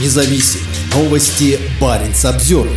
независим. Новости Баренц Обзервер.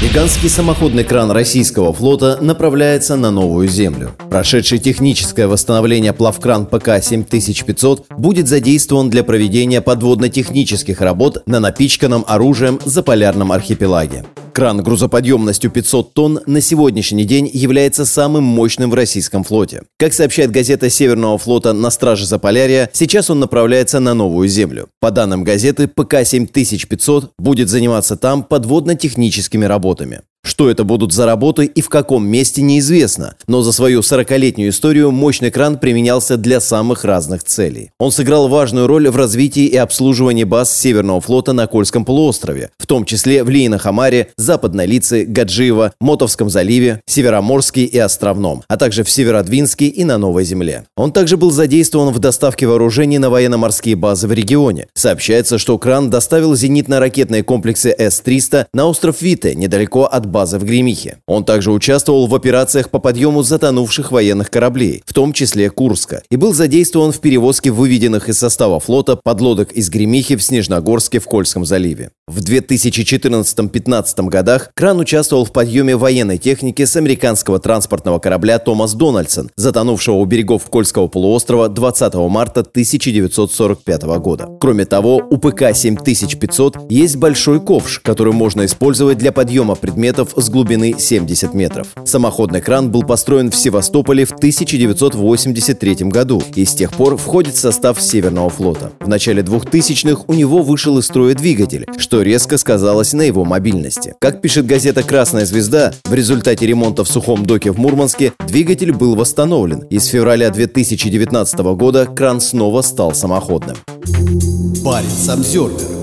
Гигантский самоходный кран российского флота направляется на Новую Землю. Прошедший техническое восстановление плавкран ПК-7500 будет задействован для проведения подводно-технических работ на напичканном оружием заполярном архипелаге. Кран грузоподъемностью 500 тонн на сегодняшний день является самым мощным в российском флоте. Как сообщает газета Северного флота «На страже Заполярья», сейчас он направляется на Новую Землю. По данным газеты, ПК-7500 будет заниматься там подводно-техническими работами. Что это будут за работы и в каком месте неизвестно, но за свою 40-летнюю историю мощный кран применялся для самых разных целей. Он сыграл важную роль в развитии и обслуживании баз Северного флота на Кольском полуострове, в том числе в Лейно-Хамаре, Западной Лице, Гаджиево, Мотовском заливе, Североморске и Островном, а также в Северодвинске и на Новой Земле. Он также был задействован в доставке вооружений на военно-морские базы в регионе. Сообщается, что кран доставил зенитно-ракетные комплексы С-300 на остров Вите, недалеко от базы в Гремихе. Он также участвовал в операциях по подъему затонувших военных кораблей, в том числе Курска, и был задействован в перевозке выведенных из состава флота подлодок из Гремихи в Снежногорске в Кольском заливе. В 2014-15 годах кран участвовал в подъеме военной техники с американского транспортного корабля «Томас Дональдсон», затонувшего у берегов Кольского полуострова 20 марта 1945 года. Кроме того, у ПК-7500 есть большой ковш, который можно использовать для подъема предметов с глубины 70 метров. Самоходный кран был построен в Севастополе в 1983 году и с тех пор входит в состав Северного флота. В начале 2000-х у него вышел из строя двигатель, что что резко сказалось на его мобильности. Как пишет газета «Красная звезда», в результате ремонта в сухом доке в Мурманске двигатель был восстановлен, и с февраля 2019 года кран снова стал самоходным. Парень Самсервер